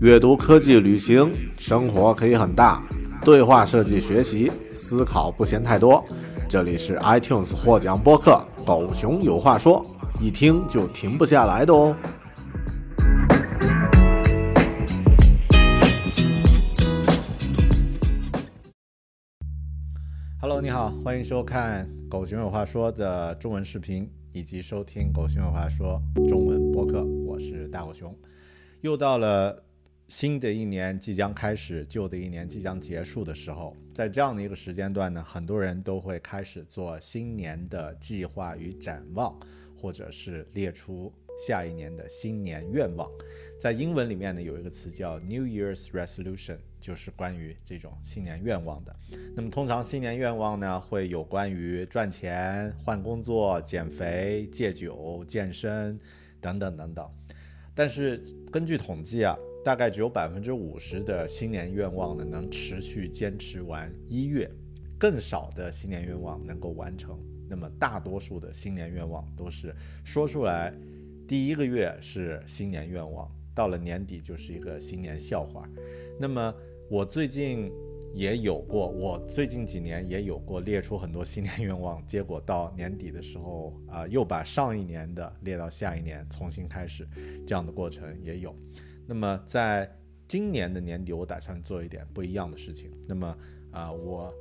阅读、科技、旅行，生活可以很大。对话设计、学习、思考不嫌太多。这里是 iTunes 获奖播客《狗熊有话说》，一听就停不下来的哦。Hello，你好，欢迎收看《狗熊有话说》的中文视频，以及收听《狗熊有话说》中文播客。我是大狗熊，又到了。新的一年即将开始，旧的一年即将结束的时候，在这样的一个时间段呢，很多人都会开始做新年的计划与展望，或者是列出下一年的新年愿望。在英文里面呢，有一个词叫 New Year's Resolution，就是关于这种新年愿望的。那么通常新年愿望呢，会有关于赚钱、换工作、减肥、戒酒、健身等等等等。但是根据统计啊。大概只有百分之五十的新年愿望呢能持续坚持完一月，更少的新年愿望能够完成。那么大多数的新年愿望都是说出来，第一个月是新年愿望，到了年底就是一个新年笑话。那么我最近也有过，我最近几年也有过列出很多新年愿望，结果到年底的时候啊，又把上一年的列到下一年重新开始，这样的过程也有。那么在今年的年底，我打算做一点不一样的事情。那么啊，我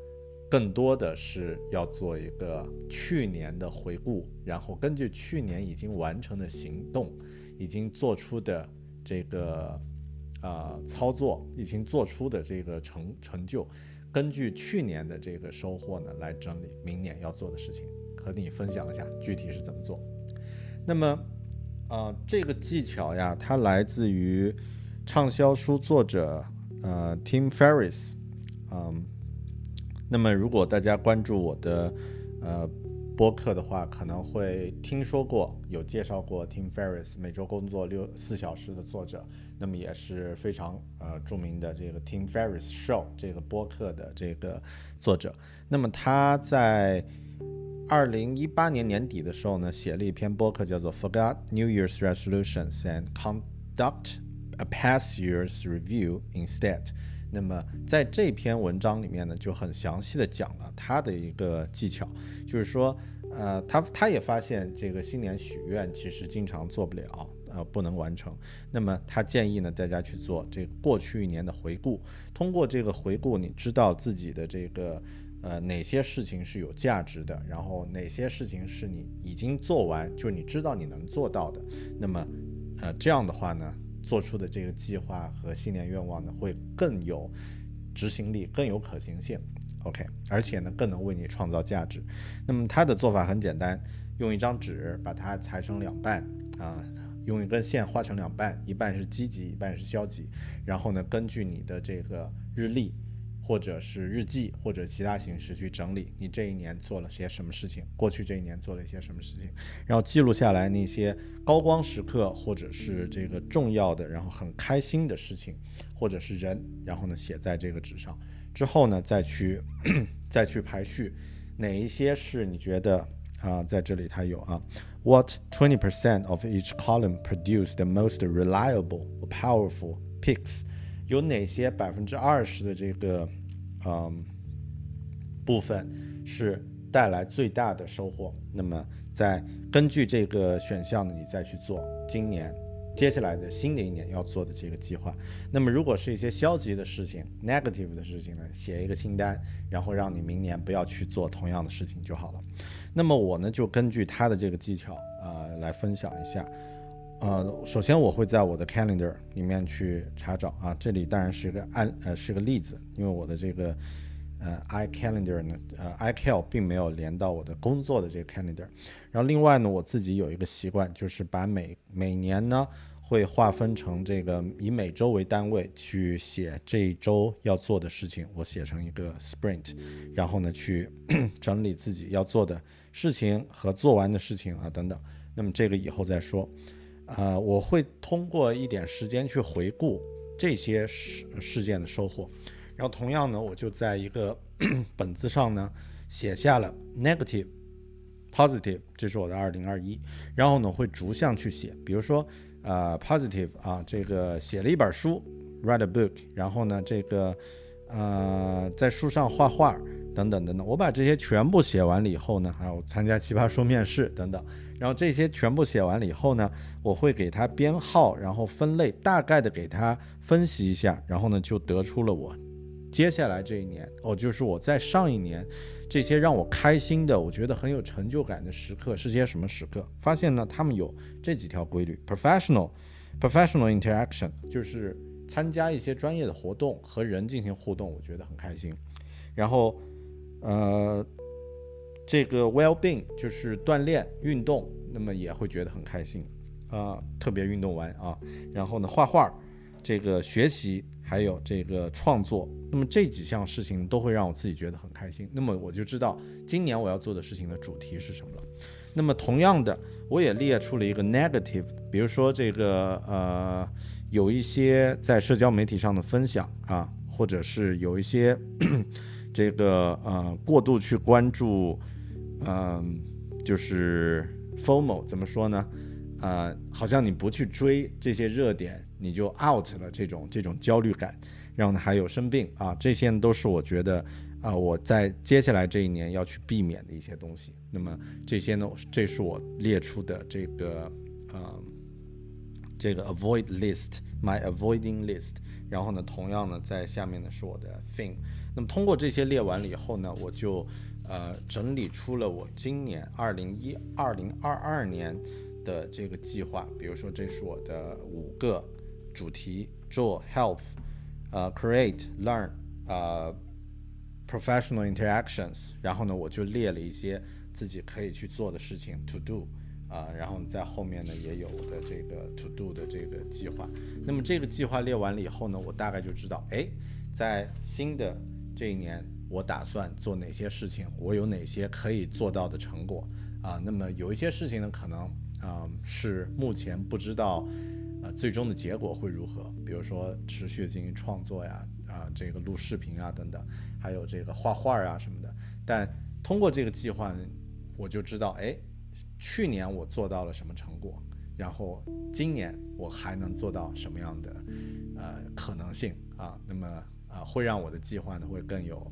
更多的是要做一个去年的回顾，然后根据去年已经完成的行动，已经做出的这个啊操作，已经做出的这个成成就，根据去年的这个收获呢，来整理明年要做的事情，和你分享一下具体是怎么做。那么。呃，这个技巧呀，它来自于畅销书作者呃 Tim Ferriss，嗯，那么如果大家关注我的呃播客的话，可能会听说过有介绍过 Tim Ferriss 每周工作六四小时的作者，那么也是非常呃著名的这个 Tim Ferriss Show 这个播客的这个作者，那么他在。二零一八年年底的时候呢，写了一篇博客，叫做《Forget New Year's Resolutions and Conduct a Past Year's Review Instead》。那么在这篇文章里面呢，就很详细的讲了他的一个技巧，就是说，呃，他他也发现这个新年许愿其实经常做不了，呃，不能完成。那么他建议呢，大家去做这个过去一年的回顾，通过这个回顾，你知道自己的这个。呃，哪些事情是有价值的？然后哪些事情是你已经做完，就你知道你能做到的？那么，呃，这样的话呢，做出的这个计划和新年愿望呢，会更有执行力，更有可行性。OK，而且呢，更能为你创造价值。那么他的做法很简单，用一张纸把它裁成两半啊，用一根线画成两半，一半是积极，一半是消极。然后呢，根据你的这个日历。或者是日记，或者其他形式去整理你这一年做了些什么事情，过去这一年做了一些什么事情，然后记录下来那些高光时刻，或者是这个重要的，然后很开心的事情，或者是人，然后呢写在这个纸上，之后呢再去再去排序，哪一些是你觉得啊，在这里它有啊，What twenty percent of each column produce the most reliable powerful picks？有哪些百分之二十的这个？嗯，部分是带来最大的收获。那么，再根据这个选项呢，你再去做今年接下来的新的一年要做的这个计划。那么，如果是一些消极的事情、negative 的事情呢，写一个清单，然后让你明年不要去做同样的事情就好了。那么我呢，就根据他的这个技巧啊，来分享一下。呃，首先我会在我的 calendar 里面去查找啊，这里当然是个案，呃，是个例子，因为我的这个呃 i calendar 呢，呃 i cal 并没有连到我的工作的这个 calendar。然后另外呢，我自己有一个习惯，就是把每每年呢会划分成这个以每周为单位去写这一周要做的事情，我写成一个 sprint，然后呢去 整理自己要做的事情和做完的事情啊等等。那么这个以后再说。呃，我会通过一点时间去回顾这些事事件的收获，然后同样呢，我就在一个 本子上呢写下了 negative、positive，这是我的二零二一，然后呢会逐项去写，比如说呃 positive 啊，这个写了一本书，write a book，然后呢，这个呃，在书上画画等等等等，我把这些全部写完了以后呢，还有参加奇葩说面试等等，然后这些全部写完了以后呢，我会给它编号，然后分类，大概的给它分析一下，然后呢，就得出了我接下来这一年，哦，就是我在上一年。这些让我开心的，我觉得很有成就感的时刻是些什么时刻？发现呢，他们有这几条规律：professional，professional interaction，就是参加一些专业的活动和人进行互动，我觉得很开心。然后，呃，这个 well-being 就是锻炼运动，那么也会觉得很开心啊，特别运动完啊。然后呢，画画，这个学习。还有这个创作，那么这几项事情都会让我自己觉得很开心。那么我就知道今年我要做的事情的主题是什么了。那么同样的，我也列出了一个 negative，比如说这个呃，有一些在社交媒体上的分享啊，或者是有一些 这个呃过度去关注，嗯，就是 formal 怎么说呢？呃，好像你不去追这些热点。你就 out 了这种这种焦虑感，然后呢还有生病啊，这些都是我觉得啊我在接下来这一年要去避免的一些东西。那么这些呢，这是我列出的这个呃这个 avoid list，my avoiding list。然后呢，同样呢在下面呢是我的 thing。那么通过这些列完了以后呢，我就呃整理出了我今年二零一二零二二年的这个计划。比如说，这是我的五个。主题做 health，呃，create learn，呃，professional interactions，然后呢，我就列了一些自己可以去做的事情 to do，啊，然后在后面呢也有的这个 to do 的这个计划。那么这个计划列完了以后呢，我大概就知道，哎，在新的这一年，我打算做哪些事情，我有哪些可以做到的成果啊。那么有一些事情呢，可能啊是目前不知道。啊，最终的结果会如何？比如说持续进行创作呀，啊，这个录视频啊等等，还有这个画画啊什么的。但通过这个计划，我就知道，哎，去年我做到了什么成果，然后今年我还能做到什么样的呃可能性啊？那么啊，会让我的计划呢会更有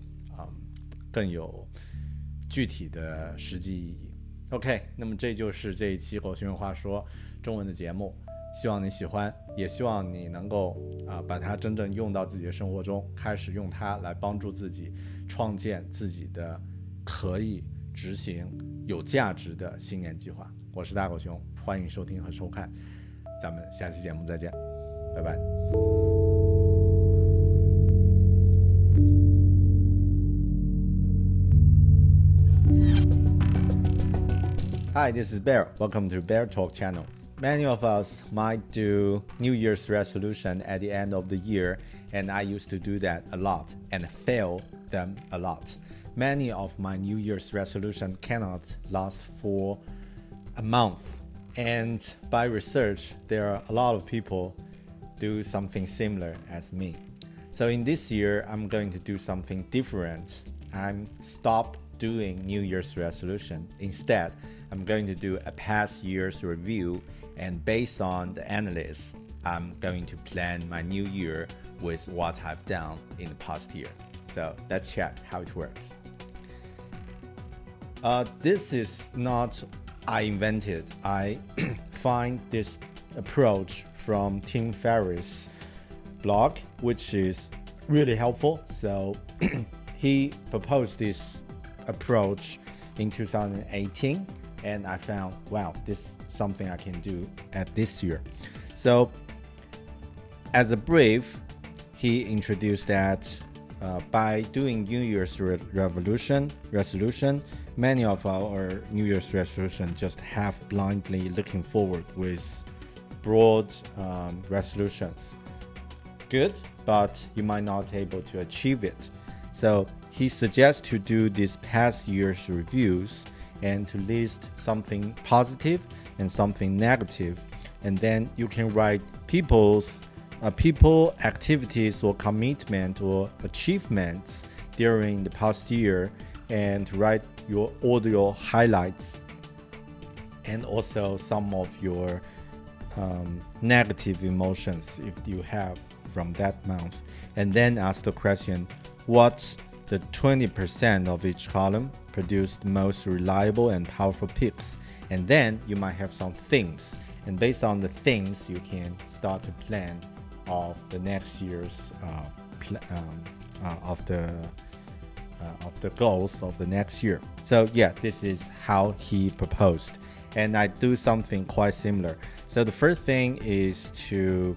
更有具体的实际意义。OK，那么这就是这一期《狗熊话说》中文的节目。希望你喜欢，也希望你能够啊把它真正用到自己的生活中，开始用它来帮助自己创建自己的可以执行有价值的新年计划。我是大狗熊，欢迎收听和收看，咱们下期节目再见，拜拜。Hi, this is Bear. Welcome to Bear Talk Channel. Many of us might do New Year's resolution at the end of the year, and I used to do that a lot and fail them a lot. Many of my New Year's resolution cannot last for a month. And by research, there are a lot of people do something similar as me. So in this year, I'm going to do something different. I'm stop doing New Year's resolution. Instead, I'm going to do a past year's review and based on the analysis, I'm going to plan my new year with what I've done in the past year. So let's check how it works. Uh, this is not I invented. I find this approach from Tim Ferriss blog, which is really helpful. So he proposed this approach in 2018 and I found wow this is something I can do at this year. So as a brief, he introduced that uh, by doing New Year's re- revolution resolution, many of our New Year's resolution just have blindly looking forward with broad um, resolutions. Good, but you might not able to achieve it. So he suggests to do this past year's reviews and to list something positive and something negative. And then you can write people's uh, people activities or commitment or achievements during the past year and write your audio highlights and also some of your um, negative emotions if you have from that month, and then ask the question, what the 20% of each column produced most reliable and powerful picks, and then you might have some themes, and based on the things, you can start to plan of the next year's uh, um, uh, of the uh, of the goals of the next year. So yeah, this is how he proposed, and I do something quite similar. So the first thing is to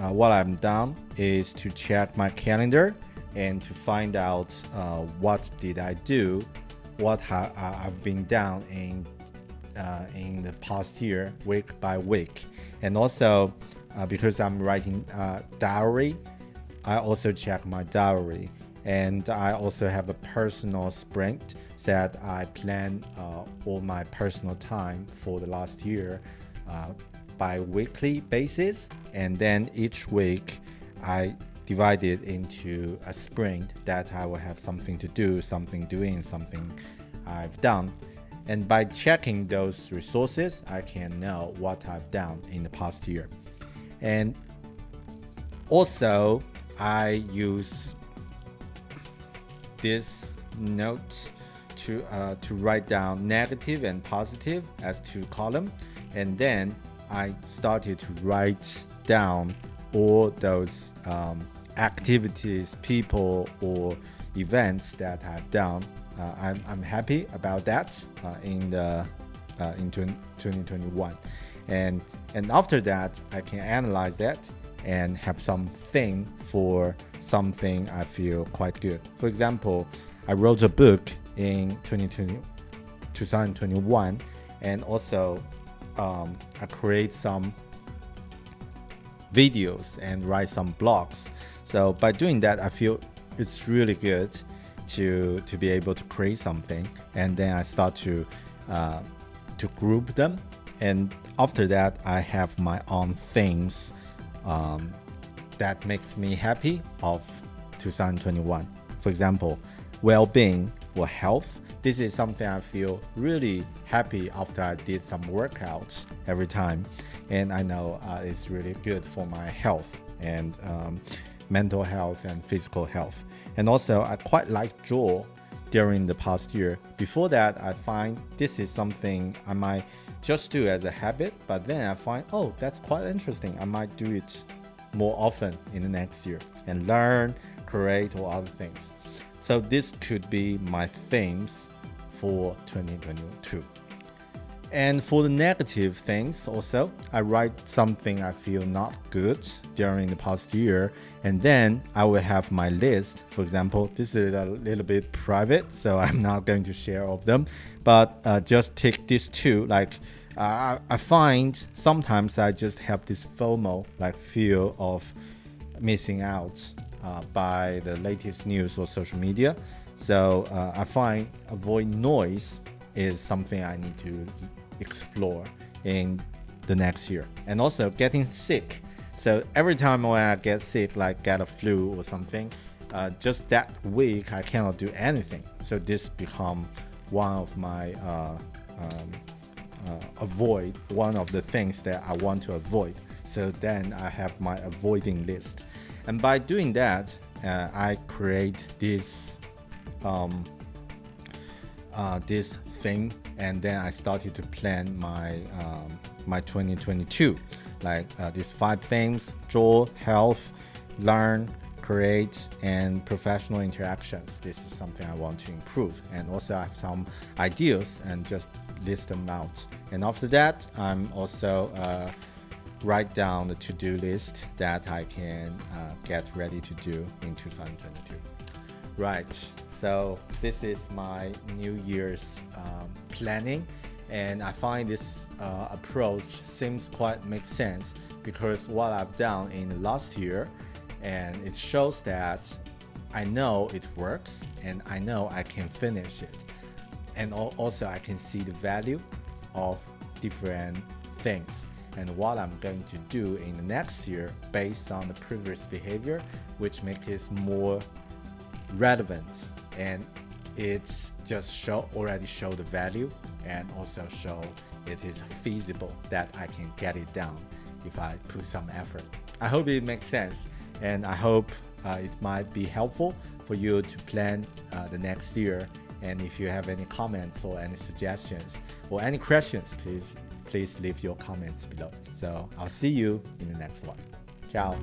uh, what I'm done is to check my calendar and to find out uh, what did I do, what ha- I've been done in uh, in the past year, week by week, and also uh, because I'm writing uh, diary, I also check my diary, and I also have a personal sprint that I plan uh, all my personal time for the last year uh, by weekly basis, and then each week I divide it into a sprint that I will have something to do, something doing, something I've done. And by checking those resources, I can know what I've done in the past year. And also, I use this note to uh, to write down negative and positive as two column, and then I started to write down all those um, activities, people, or events that I've done. Uh, I'm, I'm happy about that uh, in the uh, in 2021, and and after that I can analyze that and have something for something I feel quite good. For example, I wrote a book in 2020, 2021, and also um, I create some videos and write some blogs. So by doing that, I feel it's really good to to be able to create something, and then I start to uh, to group them, and after that, I have my own themes um, that makes me happy of 2021. For example, well-being or health. This is something I feel really happy after I did some workouts every time, and I know uh, it's really good for my health and um, mental health and physical health. And also, I quite like draw during the past year. Before that, I find this is something I might just do as a habit, but then I find, oh, that's quite interesting. I might do it more often in the next year and learn, create, or other things. So this could be my themes for 2022. And for the negative things, also, I write something I feel not good during the past year, and then I will have my list. For example, this is a little bit private, so I'm not going to share all of them, but uh, just take these two. Like, uh, I find sometimes I just have this FOMO, like feel of missing out uh, by the latest news or social media. So uh, I find avoid noise is something I need to explore in the next year. And also getting sick. So every time when I get sick, like get a flu or something, uh, just that week I cannot do anything. So this become one of my uh, um, uh, avoid one of the things that I want to avoid. So then I have my avoiding list, and by doing that, uh, I create this um, uh, this thing, and then I started to plan my um, my 2022, like uh, these five things: draw, health, learn, create, and professional interactions. This is something I want to improve, and also I have some ideas and just list them out. And after that, I'm also uh, write down the to-do list that I can uh, get ready to do in 2022. Right. So this is my New Year's um, planning, and I find this uh, approach seems quite makes sense because what I've done in the last year, and it shows that I know it works and I know I can finish it, and also I can see the value of different things and what I'm going to do in the next year based on the previous behavior, which makes it more relevant and it's just show already show the value and also show it is feasible that I can get it down if I put some effort. I hope it makes sense and I hope uh, it might be helpful for you to plan uh, the next year. And if you have any comments or any suggestions or any questions, please please leave your comments below. So I'll see you in the next one. Ciao.